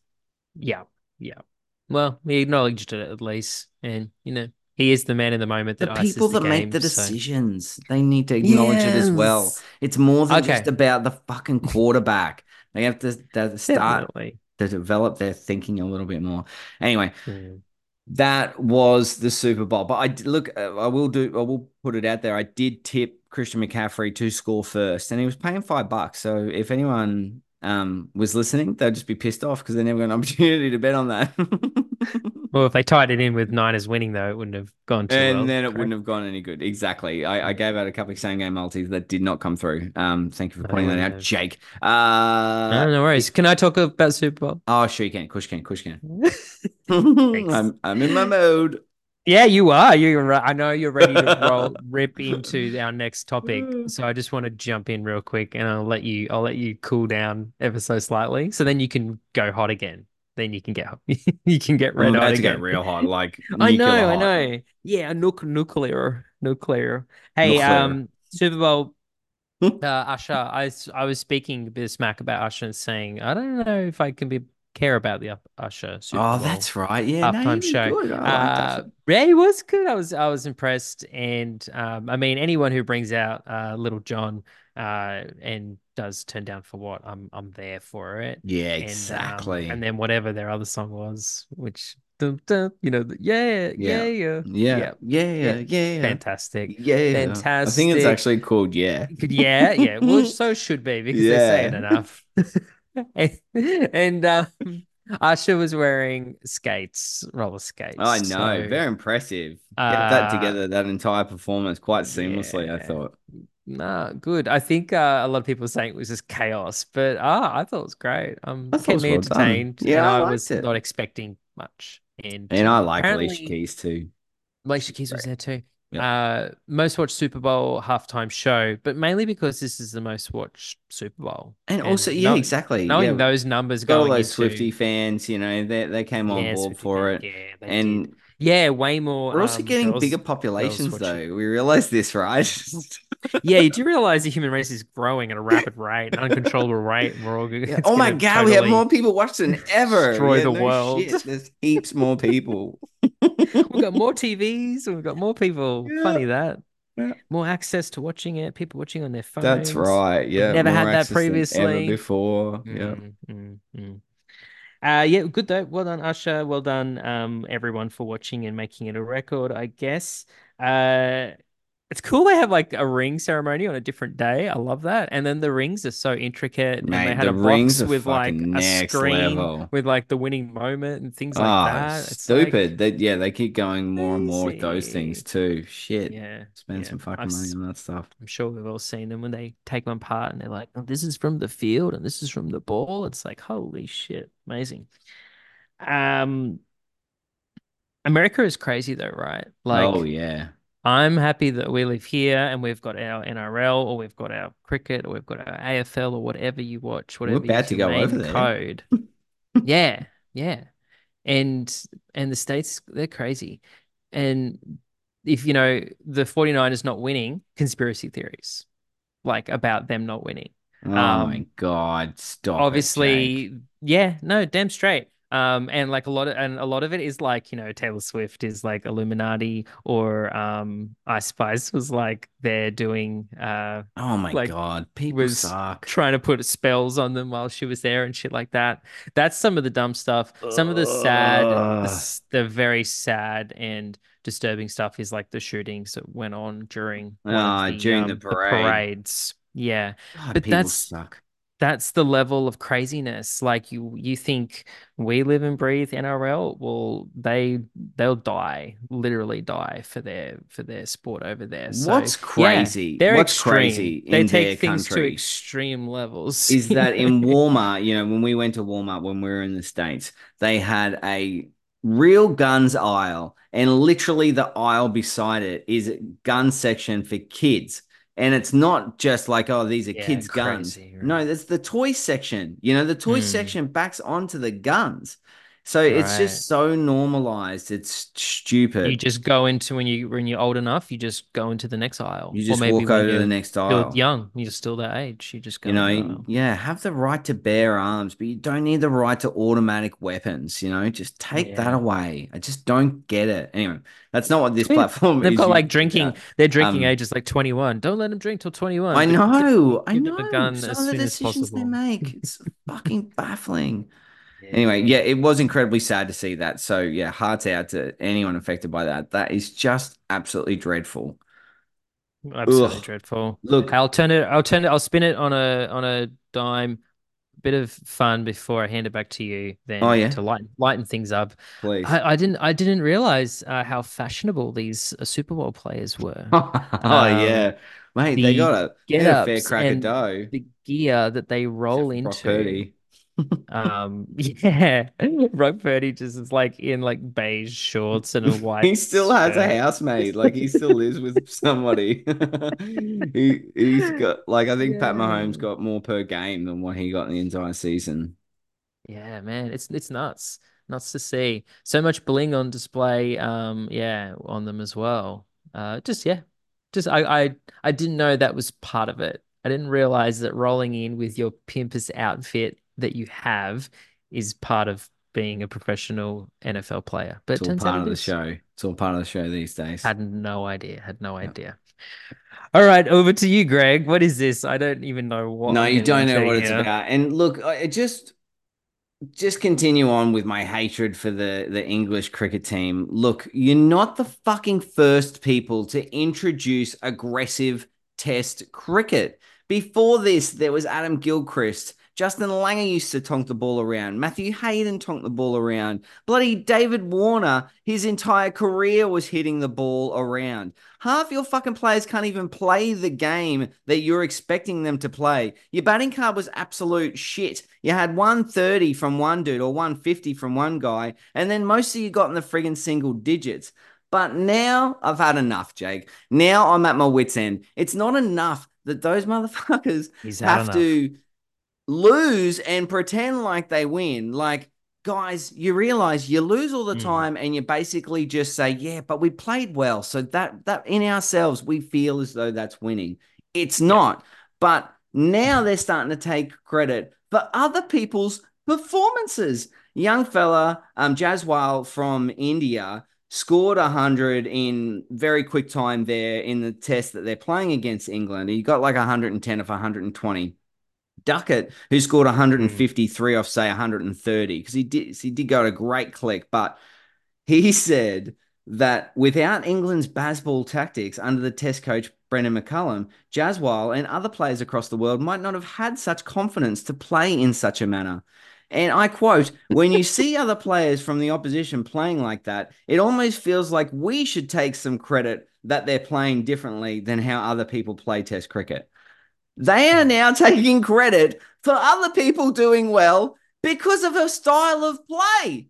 Yeah. Yeah. Well, he acknowledged it at least. And, you know, he is the man in the moment that the people that game, make the decisions. So. They need to acknowledge yes. it as well. It's more than okay. just about the fucking quarterback. they have to, start Definitely. to develop their thinking a little bit more. Anyway, mm. that was the Super Bowl. But I look, uh, I will do, I will put it out there. I did tip Christian McCaffrey to score first, and he was paying five bucks. So if anyone um, was listening, they'd just be pissed off because they never got an opportunity to bet on that. well, if they tied it in with Niners winning, though, it wouldn't have gone too and well, then it correct? wouldn't have gone any good. Exactly. I, I, gave out a couple of same game multis that did not come through. Um, thank you for pointing that out, Jake. Uh, no, no worries. Can I talk about Super Bowl? Oh, sure you can. Kush can. Kush can. I'm, I'm in my mode. Yeah, you are. You're. I know you're ready to roll, rip into our next topic. So I just want to jump in real quick, and I'll let you. I'll let you cool down ever so slightly, so then you can go hot again. Then you can get you can get red I'm hot to get real hot, like I know, hot. I know. Yeah, nuclear, nuclear. Hey, nuclear. um, Super Bowl uh, Usher, I, I was speaking a bit of smack about Usher and saying, I don't know if I can be care about the Usher Super Oh, that's right. Yeah, halftime no, show. Uh, yeah, was good. I was I was impressed, and um, I mean, anyone who brings out uh, Lil Jon uh, and does turn down for what I'm I'm there for it. Yeah, exactly. And, um, and then whatever their other song was, which dun, dun, you know, yeah, yeah, yeah, yeah, yeah, yeah, yeah, fantastic, yeah, fantastic. I think it's actually called yeah, yeah, yeah. Well, so should be because yeah. they're saying enough. and, and um, Usher was wearing skates, roller skates. I know, so, very impressive. Get uh, that together, that entire performance, quite seamlessly. Yeah. I thought. Nah, good. I think uh, a lot of people were saying it was just chaos, but ah, I thought it was great. Um, I kept me well entertained. Done. Yeah, I, I, was it. not expecting much, and and I like Alicia Keys too. Alicia Keys was there too. Uh, most watched Super Bowl halftime show, but mainly because this is the most watched Super Bowl. And, and also, yeah, exactly. Knowing yeah. those numbers Got going all those into... Swifty fans, you know, they they came on yeah, board for it. Yeah, and did. yeah, way more. We're also um, getting girls, bigger populations, though. We realize this, right? yeah, you do realize the human race is growing at a rapid rate, uncontrollable rate. We're all yeah. Oh my god, totally we have more people watching than ever. Destroy the no world. Shit. There's heaps more people. we've got more TVs. We've got more people. Yeah. Funny that. More access to watching it. People watching on their phones. That's right. Yeah. Never had that previously. before. Mm, yeah. Mm, mm. Uh, yeah, good though. Well done, Usher. Well done, um, everyone for watching and making it a record, I guess. Uh, it's cool they have like a ring ceremony on a different day. I love that. And then the rings are so intricate. Mate, and they had the a rings box with like a screen level. with like the winning moment and things like oh, that. It's stupid. Like, they, yeah, they keep going more and more with those things too. Shit. Yeah. Spend yeah. some fucking I've, money on that stuff. I'm sure we've all seen them when they take one part and they're like, oh, this is from the field and this is from the ball. It's like, holy shit. Amazing. Um America is crazy though, right? Like Oh yeah. I'm happy that we live here and we've got our NRL or we've got our cricket or we've got our AFL or whatever you watch, whatever We're about to go over there. code. yeah, yeah. And and the states they're crazy. And if you know the 49ers not winning, conspiracy theories like about them not winning. Oh um, my god, stop. Obviously, it, yeah, no, damn straight. Um, and like a lot of and a lot of it is like you know Taylor Swift is like Illuminati or um Ice Spice was like they're doing uh oh my like, god people was suck trying to put spells on them while she was there and shit like that. That's some of the dumb stuff. Some of the sad, the, the, very sad and disturbing stuff is like the shootings that went on during oh, the, during um, the, parade. the parades. Yeah, god, but that's suck that's the level of craziness. Like you, you think we live and breathe NRL? Well, they they'll die, literally die for their for their sport over there. So, What's crazy? Yeah, they're What's extreme. crazy? They take things country. to extreme levels. Is that in Walmart? You know, when we went to Walmart when we were in the states, they had a real guns aisle, and literally the aisle beside it is a gun section for kids and it's not just like, oh, these are yeah, kids' crazy, guns. Right? No, there's the toy section. You know, the toy mm. section backs onto the guns. So right. it's just so normalized. It's stupid. You just go into when you when you're old enough, you just go into the next aisle. You just walk over to the next aisle. You're young, you're still that age. You just go. You know, yeah, have the right to bear arms, but you don't need the right to automatic weapons. You know, just take yeah. that away. I just don't get it. Anyway, that's not what this platform They've is. got like drinking. Their drinking um, age is like 21. Don't let them drink till 21. I know. I know. Some of the decisions they make. It's fucking baffling. Anyway, yeah, it was incredibly sad to see that. So yeah, hearts out to anyone affected by that. That is just absolutely dreadful. Absolutely Ugh. dreadful. Look, I'll turn it. I'll turn it. I'll spin it on a on a dime. Bit of fun before I hand it back to you. Then, oh yeah, to lighten lighten things up. Please. I, I didn't. I didn't realize uh, how fashionable these uh, Super Bowl players were. oh um, yeah, mate. The they got a, they a fair crack of dough. The gear that they roll into um, yeah, Brock Purdy just is like in like beige shorts and a white. he still has a housemate. Like he still lives with somebody. he he's got like I think yeah. Pat Mahomes got more per game than what he got in the entire season. Yeah, man, it's it's nuts, nuts to see so much bling on display. Um, yeah, on them as well. Uh, just yeah, just I I I didn't know that was part of it. I didn't realize that rolling in with your pimpus outfit that you have is part of being a professional NFL player. But it's all part of the show. It's all part of the show these days. Had no idea. Had no idea. All right, over to you, Greg. What is this? I don't even know what. No, you don't know what it's about. And look, I just just continue on with my hatred for the the English cricket team. Look, you're not the fucking first people to introduce aggressive test cricket. Before this, there was Adam Gilchrist Justin Langer used to tonk the ball around. Matthew Hayden tonked the ball around. Bloody David Warner, his entire career was hitting the ball around. Half your fucking players can't even play the game that you're expecting them to play. Your batting card was absolute shit. You had 130 from one dude or 150 from one guy, and then most of you got in the friggin' single digits. But now I've had enough, Jake. Now I'm at my wits' end. It's not enough that those motherfuckers have enough. to lose and pretend like they win. Like, guys, you realize you lose all the mm. time and you basically just say, yeah, but we played well. So that that in ourselves, we feel as though that's winning. It's not. Yeah. But now they're starting to take credit for other people's performances. Young fella, um, Jaiswal from India scored 100 in very quick time there in the test that they're playing against England. He got like 110 of 120 Duckett, who scored 153 mm. off say 130 because he did he did go at a great click, but he said that without England's Bazball tactics under the Test coach Brendon McCullum, Jaiswal and other players across the world might not have had such confidence to play in such a manner. And I quote, when you see other players from the opposition playing like that, it almost feels like we should take some credit that they're playing differently than how other people play Test cricket. They are now taking credit for other people doing well because of a style of play.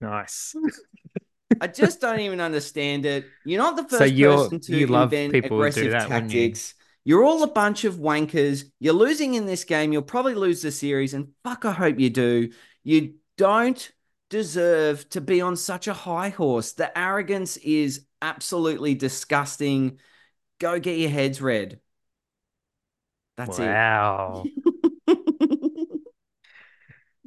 Nice. I just don't even understand it. You're not the first so person to you invent aggressive that, tactics. You? You're all a bunch of wankers. You're losing in this game. You'll probably lose the series, and fuck, I hope you do. You don't deserve to be on such a high horse. The arrogance is absolutely disgusting. Go get your heads read. That's wow. it.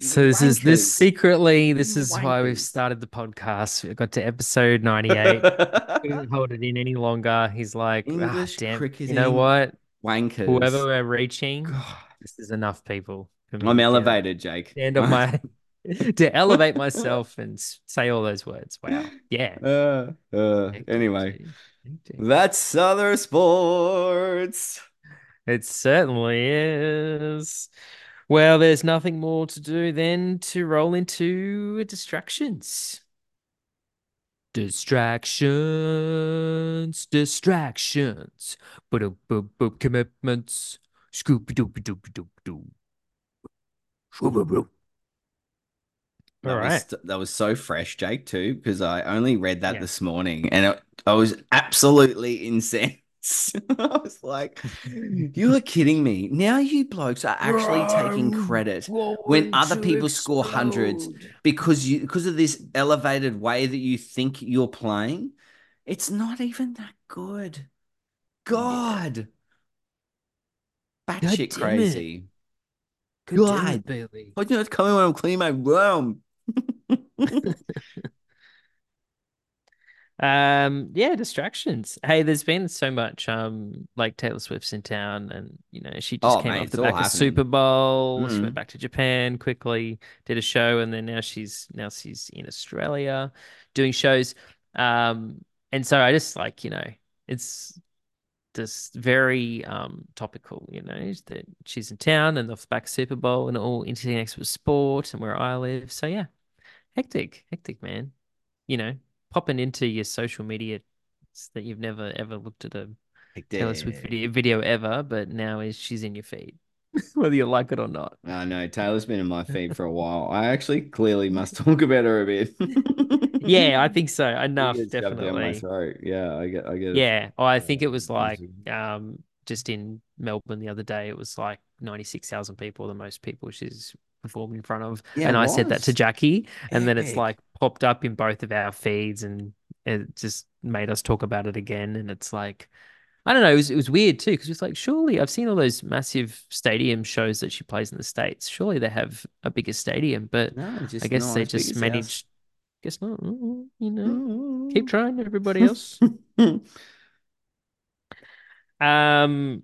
So this is this secretly this is Wankers. why we've started the podcast. We got to episode 98. couldn't hold it in any longer. He's like, ah, damn, you know what? Wankers. Whoever we're reaching, God. this is enough people. I'm elevated, Jake. End of my to elevate myself and say all those words. Wow. Yeah. Uh, uh, anyway, that's other sports. It certainly is. Well, there's nothing more to do than to roll into distractions. Distractions, distractions, boop boop boop commitments, scoopy doopy doopy doop doop. That, was, that was so fresh, Jake, too, because I only read that yeah. this morning and it, I was absolutely incensed. I was like, you are kidding me. Now you blokes are actually taking credit when other people explode. score hundreds because you because of this elevated way that you think you're playing. It's not even that good. God. Batshit crazy. Good God. Bailey. I know it's coming when I'm cleaning my room. um yeah distractions hey there's been so much um like taylor swift's in town and you know she just oh, came mate, off the back of super bowl mm-hmm. she went mm-hmm. back to japan quickly did a show and then now she's now she's in australia doing shows um and so i just like you know it's just very um topical you know that she's in town and off the back of super bowl and all interconnects with sport and where i live so yeah hectic, hectic, man. You know, popping into your social media that you've never ever looked at a. Taylor Swift video, video ever, but now is she's in your feed, whether you like it or not. I know Taylor's been in my feed for a while. I actually clearly must talk about her a bit. yeah, I think so. Enough, definitely. Yeah, I get, I get. Yeah, it. I think it was like, um, just in Melbourne the other day, it was like ninety six thousand people, the most people she's performed in front of. Yeah, and I said that to Jackie, and then it's like popped up in both of our feeds, and it just made us talk about it again. And it's like, I don't know, it was, it was weird too, because it's like, surely I've seen all those massive stadium shows that she plays in the States. Surely they have a bigger stadium, but no, I guess they just managed. Guess not. Mm, mm, you know, keep trying, everybody else. um,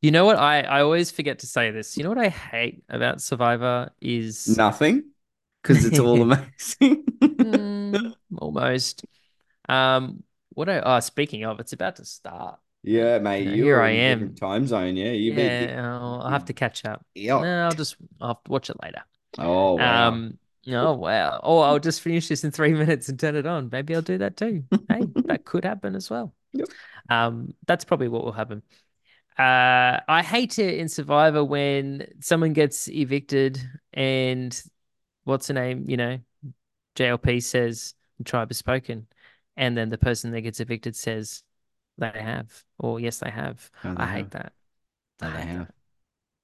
you know what? I, I always forget to say this. You know what I hate about Survivor is nothing because it's all amazing. mm, almost. Um, what I oh speaking of, it's about to start. Yeah, mate. You know, here I am. Time zone. Yeah, you. Yeah, I'll, I'll, have to catch up. Yeah, no, I'll just I'll watch it later. Oh wow. Um, Oh wow! Oh, I'll just finish this in three minutes and turn it on. Maybe I'll do that too. hey, that could happen as well. Yep. Um, that's probably what will happen. Uh, I hate it in Survivor when someone gets evicted and what's the name? You know, JLP says the tribe has spoken, and then the person that gets evicted says they have, or yes, they have. Oh, they I have. hate that. Oh, they have.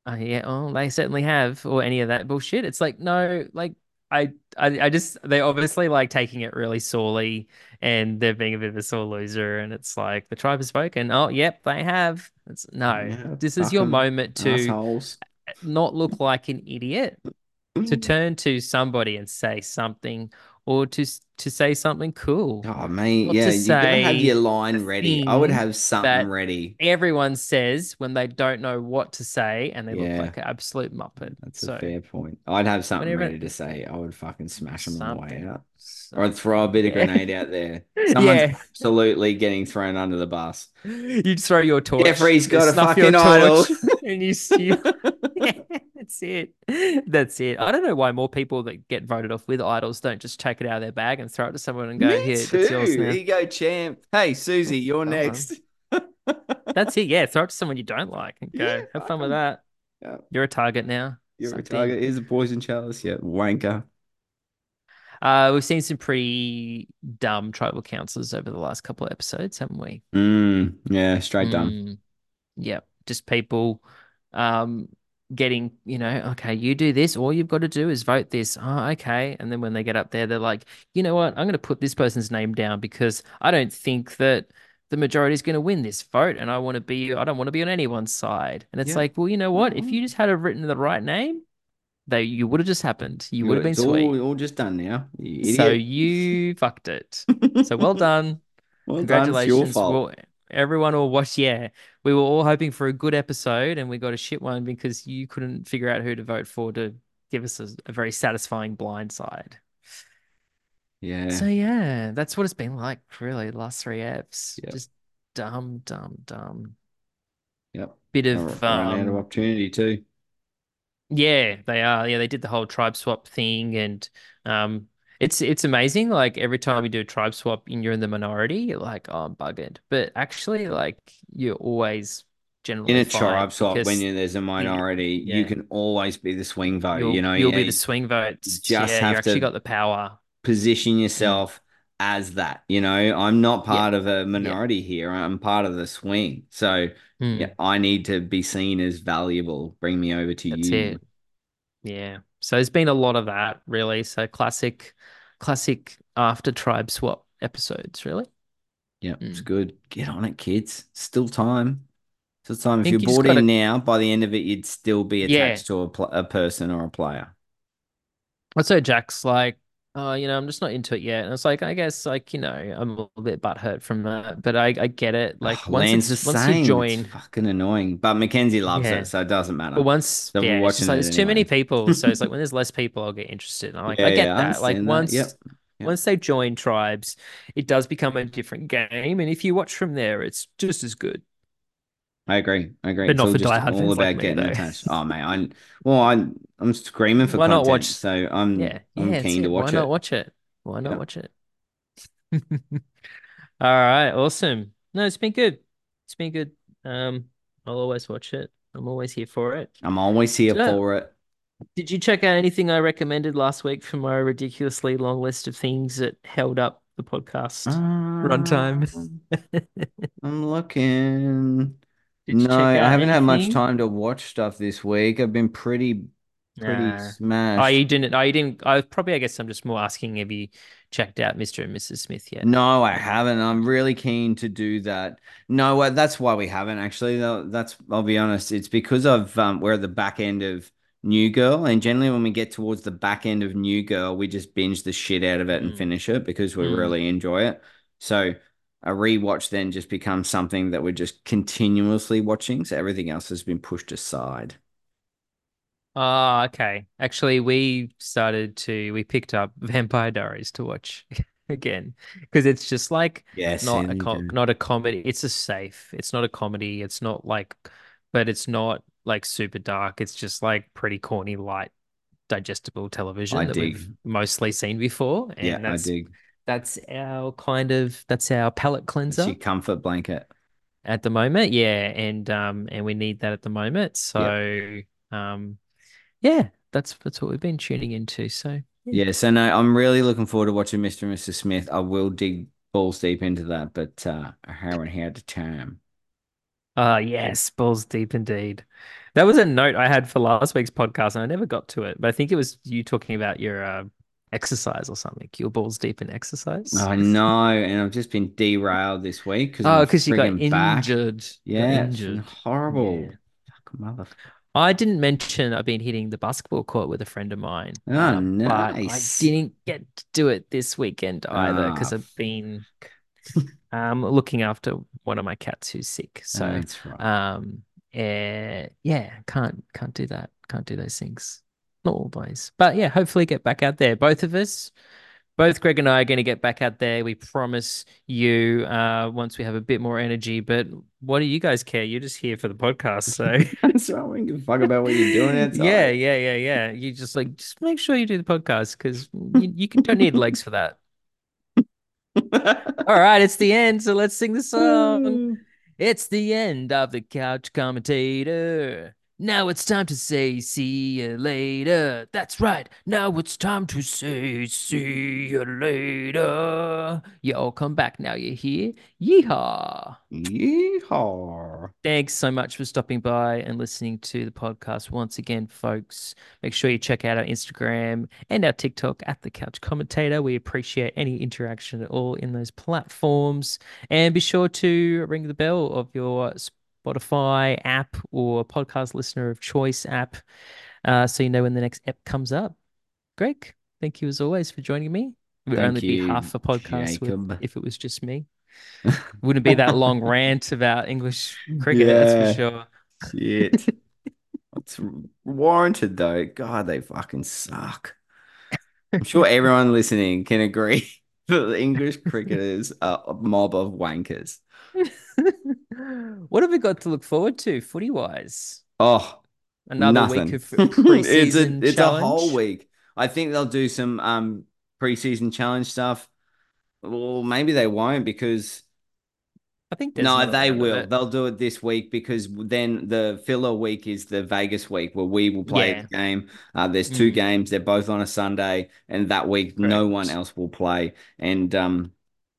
Oh yeah, oh, they certainly have, or any of that bullshit. It's like no, like I, I, I just they obviously like taking it really sorely, and they're being a bit of a sore loser. And it's like the tribe has spoken. Oh, yep, they have. It's no. Yeah, this is your moment to assholes. not look like an idiot. to turn to somebody and say something or to to say something cool. Oh mate, yeah, you gotta have your line ready. I would have something ready. Everyone says when they don't know what to say and they yeah. look like an absolute muppet. That's so, a fair point. I'd have something whenever... ready to say. I would fucking smash them on the way out. Or I'd throw a bit of grenade out there. Someone's yeah. absolutely getting thrown under the bus. You'd throw your torch. Jeffrey's got a fucking idol. and you see that's it. That's it. I don't know why more people that get voted off with idols don't just take it out of their bag and throw it to someone and go, Me "Here, too. it's yours now." Here you go, champ. Hey, Susie, you're next. that's it. Yeah, throw it to someone you don't like and go, yeah, "Have fun with that." Yeah. You're a target now. You're Something. a target. Here's a poison chalice. Yeah, wanker. Uh, we've seen some pretty dumb tribal councils over the last couple of episodes, haven't we? Mm, yeah, straight mm, dumb. Yep, just people um, getting, you know, okay, you do this, all you've got to do is vote this. Oh, okay. And then when they get up there, they're like, you know what? I'm going to put this person's name down because I don't think that the majority is going to win this vote. And I want to be, I don't want to be on anyone's side. And it's yeah. like, well, you know what? If mm-hmm. you just had written the right name, they you would have just happened. You would have been sweet. All, all just done now. You so you fucked it. So well done. well Congratulations. Done. Well, everyone will watch. Yeah, we were all hoping for a good episode, and we got a shit one because you couldn't figure out who to vote for to give us a, a very satisfying blind side. Yeah. So yeah, that's what it's been like. Really, the last three apps, yep. just dumb, dumb, dumb. Yep. Bit of um, out of opportunity too. Yeah, they are. Yeah, they did the whole tribe swap thing, and um, it's it's amazing. Like every time you do a tribe swap and you're in the minority, you're like, oh, I'm buggered. But actually, like you're always generally in a tribe swap when you, there's a minority, yeah. you can always be the swing vote. You'll, you know, you'll be the swing votes. just yeah, have you actually got the power. Position yourself as that. You know, I'm not part of a minority here. I'm part of the swing. So hmm. yeah, I need to be seen as valuable. Bring me over to That's you. It. Yeah. So there's been a lot of that really. So classic, classic after tribe swap episodes, really. Yeah, mm. it's good. Get on it, kids. Still time. Still time. If you're you bought in gotta... now, by the end of it, you'd still be attached yeah. to a, pl- a person or a player. I'd say Jack's like oh, you know, I'm just not into it yet. And it's like, I guess, like, you know, I'm a little bit butthurt from that, but I, I get it. Like, oh, once, it's, once you join, it's fucking annoying. But Mackenzie loves yeah. it, so it doesn't matter. But once, so yeah, it's like, there's anyway. too many people, so it's like when there's less people, I'll get interested. And I'm like, yeah, I get yeah, that. Like, that. once. Yep. Yep. Once they join tribes, it does become a different game, and if you watch from there, it's just as good. I agree. I agree. But not for diehard all about like getting me, attached. Oh man, I well, I I'm screaming for Why content, not watch? So I'm yeah, I'm yeah, keen to watch Why it. Why not watch it? Why not yeah. watch it? All right, awesome. No, it's been good. It's been good. Um, I'll always watch it. I'm always here for it. I'm always here did for I, it. Did you check out anything I recommended last week from my ridiculously long list of things that held up the podcast uh, runtime? I'm looking. No, I haven't had much time to watch stuff this week. I've been pretty pretty nah. smashed. Oh, you didn't. Oh, you didn't. I probably. I guess I'm just more asking if you checked out Mr. and Mrs. Smith yet. No, I haven't. I'm really keen to do that. No, that's why we haven't actually. That's. I'll be honest. It's because of um, we're at the back end of New Girl, and generally when we get towards the back end of New Girl, we just binge the shit out of it and mm. finish it because we mm. really enjoy it. So. A rewatch then just becomes something that we're just continuously watching. So everything else has been pushed aside. Oh, okay. Actually, we started to we picked up Vampire Diaries to watch again because it's just like yes, not a com- not a comedy. It's a safe. It's not a comedy. It's not like, but it's not like super dark. It's just like pretty corny, light, digestible television I that dig. we've mostly seen before. And yeah, that's, I dig. That's our kind of that's our palate cleanser. That's your comfort blanket at the moment. Yeah, and um and we need that at the moment. So yep. um yeah, that's that's what we've been tuning into. So yeah. yeah, so no, I'm really looking forward to watching Mr. and Mrs. Smith. I will dig balls deep into that, but uh, I haven't had the time. Ah, uh, yes, balls deep indeed. That was a note I had for last week's podcast, and I never got to it. But I think it was you talking about your uh, exercise or something. Your balls deep in exercise. I know, and I've just been derailed this week because oh, because you got injured. Back. Yeah, injured. horrible. Yeah. Fuck mother. I didn't mention I've been hitting the basketball court with a friend of mine. Oh, um, nice. I didn't get to do it this weekend either because oh. I've been um, looking after one of my cats who's sick. So oh, that's right. um, uh, yeah, can't can't do that. Can't do those things. Not always, but yeah, hopefully get back out there. Both of us both Greg and I are going to get back out there. We promise you uh, once we have a bit more energy. But what do you guys care? You're just here for the podcast, so so I don't give a fuck about what you're doing. Yeah, yeah, yeah, yeah. You just like just make sure you do the podcast because you, you can, don't need legs for that. All right, it's the end. So let's sing the song. it's the end of the couch commentator. Now it's time to say see you later. That's right. Now it's time to say see you later. You all come back now. You're here. Yeehaw. Yeehaw. Thanks so much for stopping by and listening to the podcast once again, folks. Make sure you check out our Instagram and our TikTok at the Couch Commentator. We appreciate any interaction at all in those platforms. And be sure to ring the bell of your Spotify app or podcast listener of choice app uh, so you know when the next app comes up. Greg, thank you as always for joining me. It would thank only you, be half a podcast with, if it was just me. Wouldn't be that long rant about English cricket, yeah. that's for sure. Shit. it's warranted though. God, they fucking suck. I'm sure everyone listening can agree that the English cricketers are a mob of wankers. What have we got to look forward to footy wise? Oh, another nothing. week of preseason it's a, it's challenge. a whole week. I think they'll do some um preseason challenge stuff. Well, maybe they won't because I think no, they will. They'll do it this week because then the filler week is the Vegas week where we will play yeah. a game. Uh, there's two mm. games. They're both on a Sunday, and that week Correct. no one else will play. And um,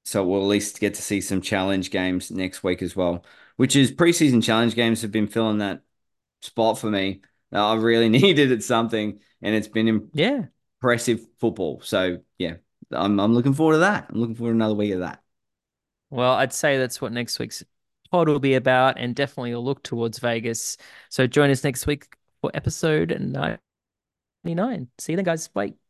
so we'll at least get to see some challenge games next week as well, which is preseason challenge games have been filling that spot for me. I really needed it something, and it's been yeah impressive football. So yeah, I'm I'm looking forward to that. I'm looking forward to another week of that. Well, I'd say that's what next week's pod will be about, and definitely a look towards Vegas. So join us next week for episode 99. See you then, guys. Bye.